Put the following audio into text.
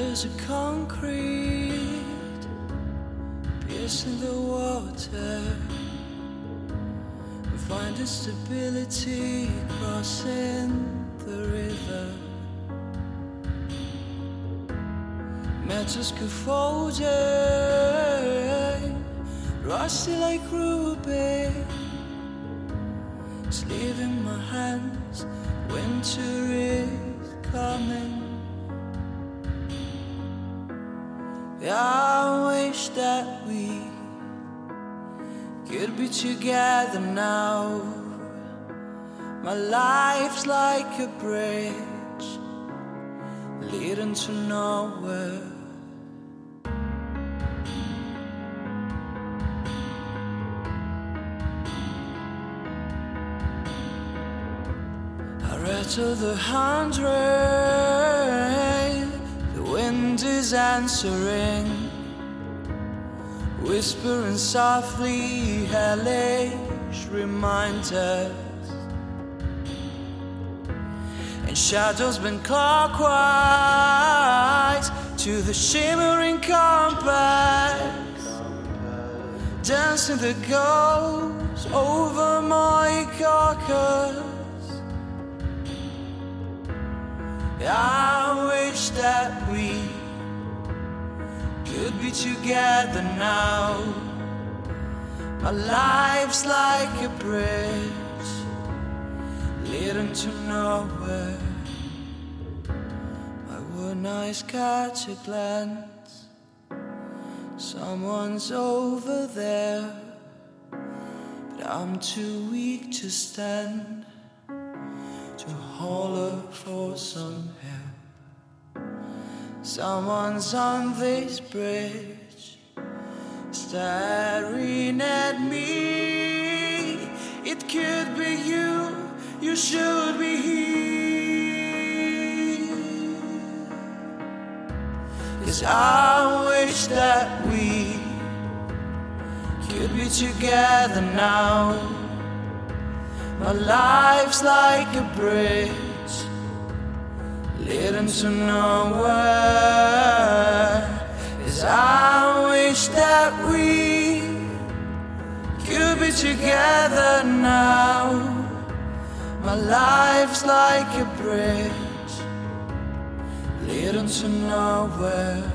pillars a concrete piercing the water. We find a stability crossing the river. Metal scaffolding, rusty like ruby. Sleeve in my hands, winter is coming. I wish that we could be together now. My life's like a bridge leading to nowhere. I rattle the hundred, wind is answering whispering softly hellish reminders. And shadows bend clockwise to the shimmering compass. Dancing the ghost over my carcass. I wish that be together now. My life's like a bridge leading to nowhere. My one eyes catch a glance. Someone's over there, but I'm too weak to stand to holler for some help. Someone's on this bridge, staring at me. It could be you, you should be here. Cause I wish that we could be together now. My life's like a bridge leading to nowhere. Cause I wish that we could be together now. My life's like a bridge leading to nowhere.